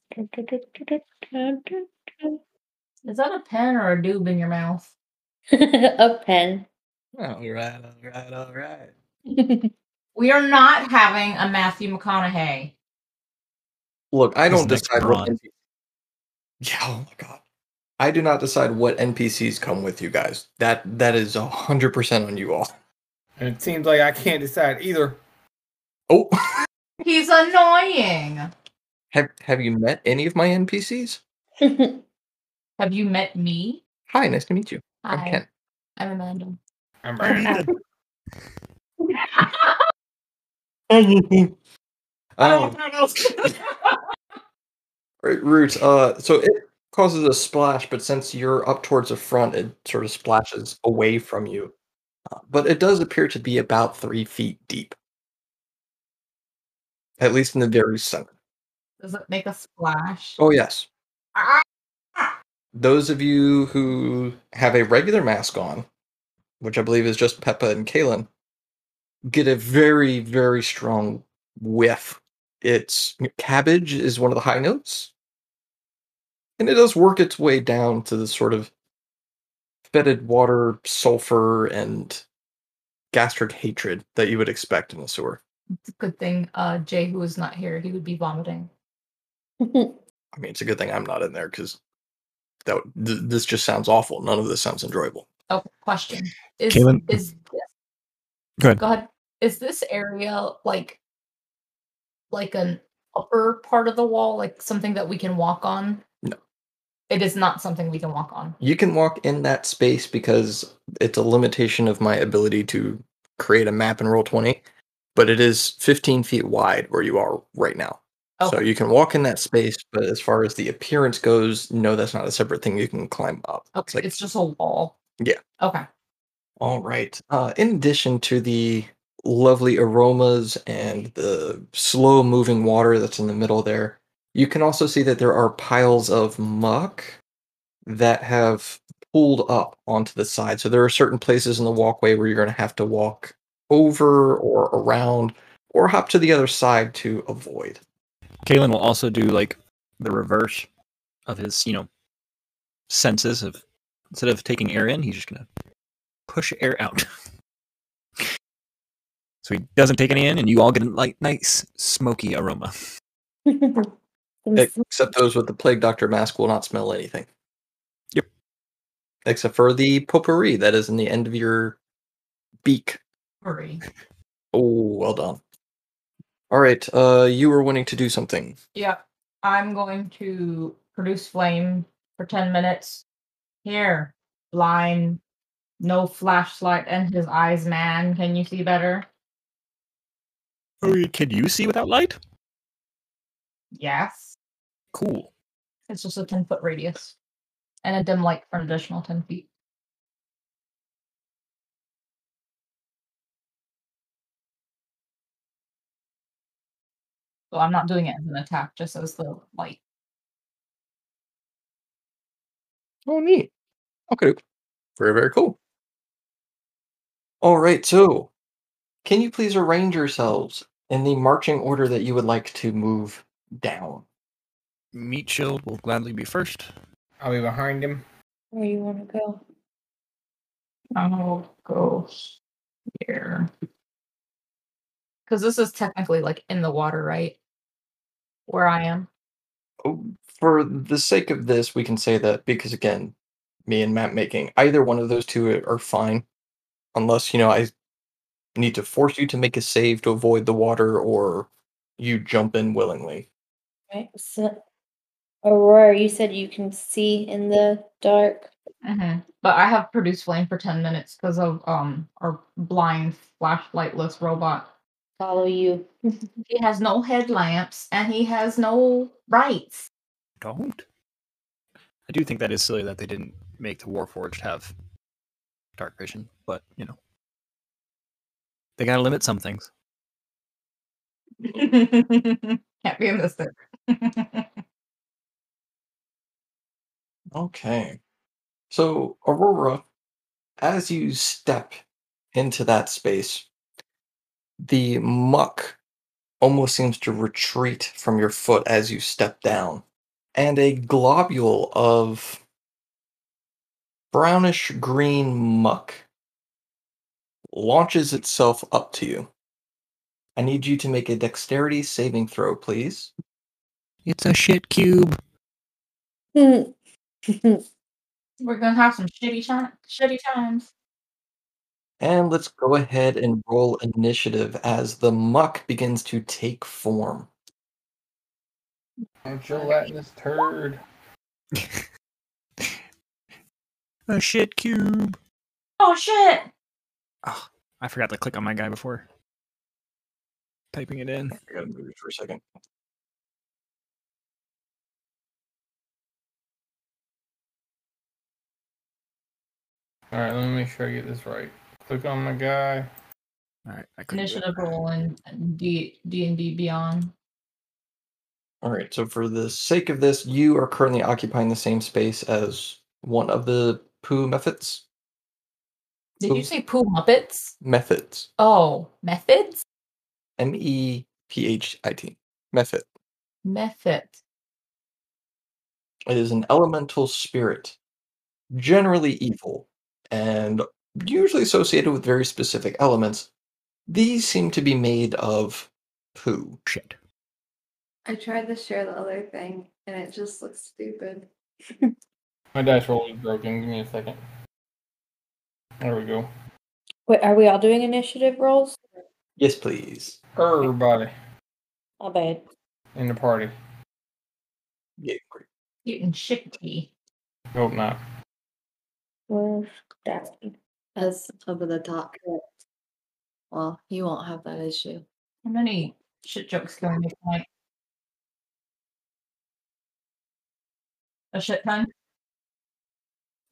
Is that a pen or a doob in your mouth? a pen. All right, all right, all right. We are not having a Matthew McConaughey. Look, I He's don't next decide what. Braun. NP- yeah, oh my god, I do not decide what NPCs come with you guys. That that is a hundred percent on you all. And it seems like I can't decide either. Oh, He's annoying. Have have you met any of my NPCs? Have you met me? Hi, nice to meet you. I'm Hi, Ken. I'm Amanda. I'm right. Um, Right, Root, uh, so it causes a splash, but since you're up towards the front, it sort of splashes away from you. Uh, but it does appear to be about three feet deep. At least in the very center. Does it make a splash? Oh, yes. Ah! Those of you who have a regular mask on, which I believe is just Peppa and Kalen, get a very, very strong whiff. It's cabbage is one of the high notes. And it does work its way down to the sort of fetid water, sulfur, and gastric hatred that you would expect in a sewer. It's a good thing uh Jay who is not here, he would be vomiting. I mean, it's a good thing I'm not in there because that th- this just sounds awful. None of this sounds enjoyable. Oh, question. Is Kaylin? is this, Go ahead. go ahead. Is this area like like an upper part of the wall, like something that we can walk on? No. It is not something we can walk on. You can walk in that space because it's a limitation of my ability to create a map in Roll20 but it is 15 feet wide where you are right now so you can walk in that space but as far as the appearance goes no that's not a separate thing you can climb up Okay, it's like it's just a wall. Yeah. Okay. all right uh, in addition to the lovely aromas and the slow moving water that's in the middle there you can also see that there are piles of muck that have pulled up onto the side. So there are certain places in the walkway where you're going to have to walk over or around or hop to the other side to avoid. Kalen will also do like the reverse of his, you know, senses of instead of taking air in, he's just gonna push air out. so he doesn't take any in, and you all get a like nice smoky aroma. Except those with the plague doctor mask will not smell anything. Yep. Except for the potpourri that is in the end of your beak. Hurry. Oh, well done. All right, uh, you were wanting to do something. Yeah. I'm going to produce flame for 10 minutes. Here, blind, no flashlight and his eyes, man. Can you see better? Oh, can you see without light? Yes. Cool. It's just a 10 foot radius and a dim light for an additional 10 feet. So I'm not doing it as an attack, just as the light. Oh, neat. Okay. Very, very cool. All right, so can you please arrange yourselves in the marching order that you would like to move down? Meat shield will gladly be first. I'll be behind him. Where you want to go? I'll go here. Because this is technically like in the water, right? Where I am. Oh, For the sake of this, we can say that because, again, me and map making, either one of those two are fine. Unless, you know, I need to force you to make a save to avoid the water or you jump in willingly. Right. So, Aurora, you said you can see in the dark. hmm But I have produced flame for 10 minutes because of um our blind flashlightless robot. Follow you. He has no headlamps and he has no rights. Don't. I do think that is silly that they didn't make the Warforged have dark vision, but you know, they gotta limit some things. Can't be a mystic. Okay. So, Aurora, as you step into that space, the muck almost seems to retreat from your foot as you step down, and a globule of brownish green muck launches itself up to you. I need you to make a dexterity saving throw, please. It's a shit cube. We're gonna have some shitty time, shitty times. And let's go ahead and roll initiative as the muck begins to take form. I'm gelatinous turd. A shit cube. Oh shit! Oh, I forgot to click on my guy before typing it in. I gotta move it for a second. All right, let me make sure I get this right. Click on my guy. All right, I couldn't do it. Initiative roll in D D and D Beyond. All right, so for the sake of this, you are currently occupying the same space as one of the poo mephits. Did Poo- you say poo muppets? Mephits. Oh, mephits. M E P H I T. Mephit. Mephit. It is an elemental spirit, generally evil, and usually associated with very specific elements. These seem to be made of poo. Shit. I tried to share the other thing and it just looks stupid. My dice roll is broken. Give me a second. There we go. Wait, are we all doing initiative rolls? Yes, please. Everybody I'll bad. in the party. Yeah, great. Eating shitty. Hope not. Where's that? As over the top. Well, you won't have that issue. How many shit jokes can we make tonight? A shit ton?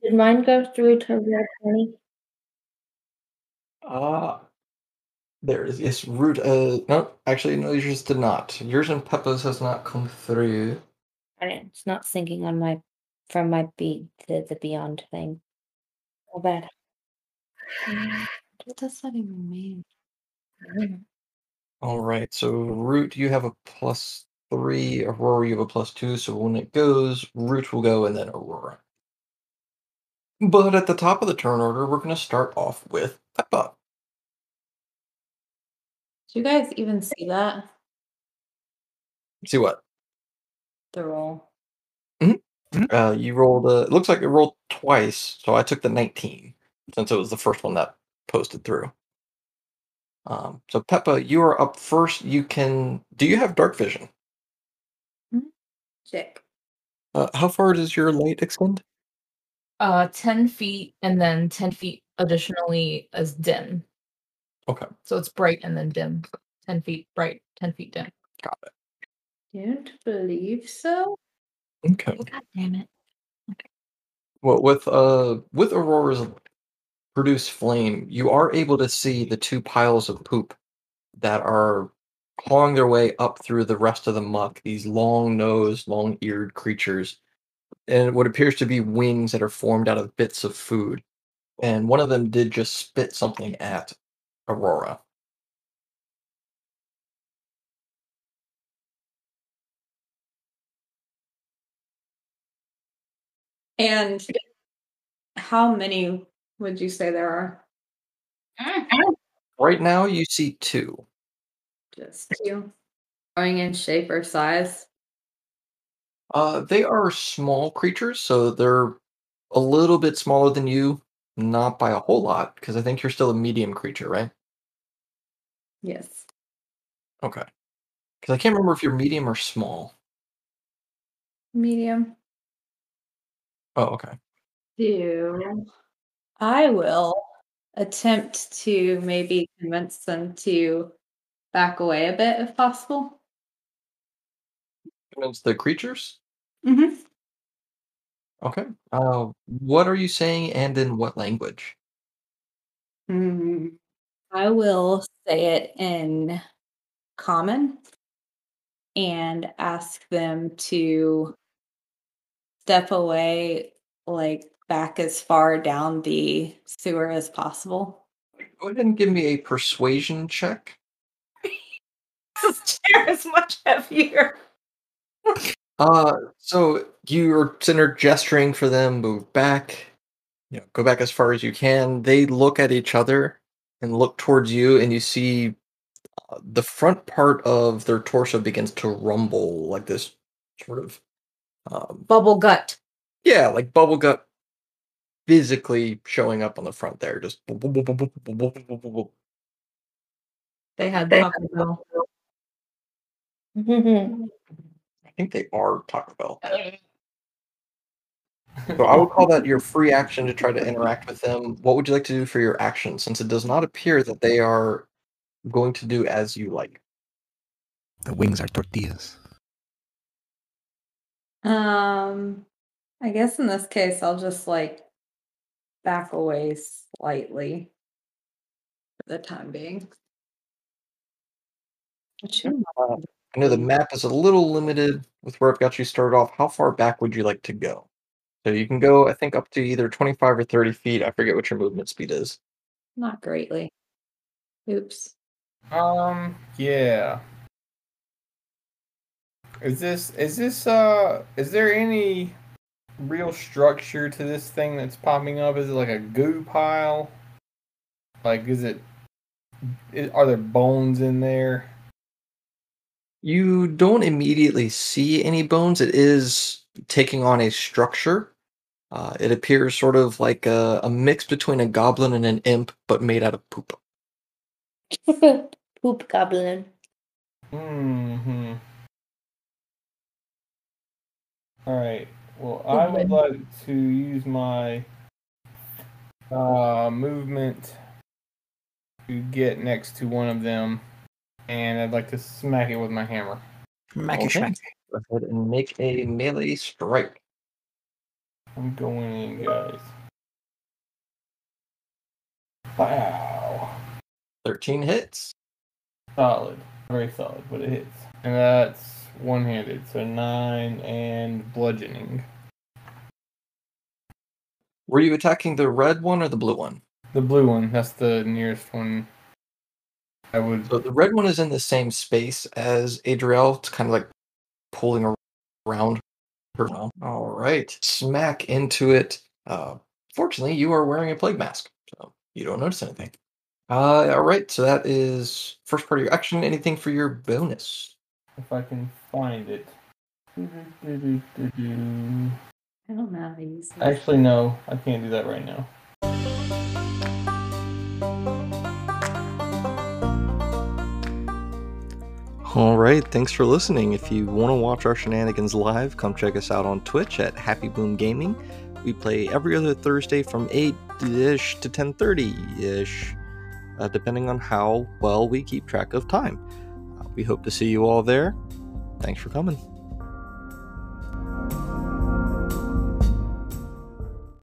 Did mine go through to red twenty? Ah, there it is. Yes, root. Uh, no, actually, no, yours did not. Yours and Peppa's has not come through. I didn't- It's not syncing on my from my beat to the beyond thing. Oh bad. What does that even mean? All right, so root, you have a plus three. Aurora, you have a plus two. So when it goes, root will go, and then Aurora. But at the top of the turn order, we're going to start off with Peppa. Do you guys even see that? See what? The roll. Uh, you rolled. Uh, it looks like it rolled twice, so I took the 19 since it was the first one that posted through. Um, so Peppa, you are up first. You can. Do you have dark vision? Check. Uh, how far does your light extend? Uh, 10 feet and then 10 feet additionally as dim. Okay. So it's bright and then dim. 10 feet bright, 10 feet dim. Got it. Don't believe so. Okay. God damn it. Okay. Well, with uh with Aurora's produced flame, you are able to see the two piles of poop that are clawing their way up through the rest of the muck. These long-nosed, long-eared creatures, and what appears to be wings that are formed out of bits of food. And one of them did just spit something at Aurora. And how many would you say there are? Right now, you see two. Just two. Growing in shape or size. Uh, they are small creatures, so they're a little bit smaller than you, not by a whole lot, because I think you're still a medium creature, right? Yes. Okay. Because I can't remember if you're medium or small. Medium. Oh, okay. Do I will attempt to maybe convince them to back away a bit if possible. Convince the creatures? Mm-hmm. Okay. Uh, what are you saying and in what language? Mm, I will say it in common and ask them to step away like back as far down the sewer as possible. Go ahead and give me a persuasion check. This chair is much heavier. Uh, so you're there gesturing for them, move back, you know, go back as far as you can. They look at each other and look towards you, and you see uh, the front part of their torso begins to rumble like this sort of, um, Bubble gut. yeah, like bubble gut physically showing up on the front there. Just they had they Taco Bell. I think they are Taco Bell. so I would call that your free action to try to interact with them. What would you like to do for your action? Since it does not appear that they are going to do as you like. The wings are tortillas. Um, I guess in this case, I'll just like back away slightly for the time being. Uh, I know the map is a little limited with where I've got you started off. How far back would you like to go? So you can go, I think, up to either 25 or 30 feet. I forget what your movement speed is. Not greatly. Oops. Um, yeah. Is this is this uh is there any real structure to this thing that's popping up? Is it like a goo pile? Like is it i are there bones in there? You don't immediately see any bones. It is taking on a structure. Uh, it appears sort of like a, a mix between a goblin and an imp, but made out of poop. Poop goblin. Hmm. All right. Well, I would like to use my uh movement to get next to one of them, and I'd like to smack it with my hammer. Smack Okay. schmacky. Go ahead and make a melee strike. I'm going in, guys. Wow. 13 hits. Solid. Very solid, but it hits. And that's one handed, so nine and bludgeoning. Were you attacking the red one or the blue one? The blue one, that's the nearest one. I would. So the red one is in the same space as Adriel. It's kind of like pulling around her. All right, smack into it. Uh, fortunately, you are wearing a plague mask, so you don't notice anything. Uh, all right, so that is first part of your action. Anything for your bonus? If I can find it. I don't know how to use this. Actually, no, I can't do that right now. All right, thanks for listening. If you want to watch our shenanigans live, come check us out on Twitch at Happy Boom Gaming. We play every other Thursday from 8-ish to 10:30-ish, uh, depending on how well we keep track of time. We hope to see you all there. Thanks for coming.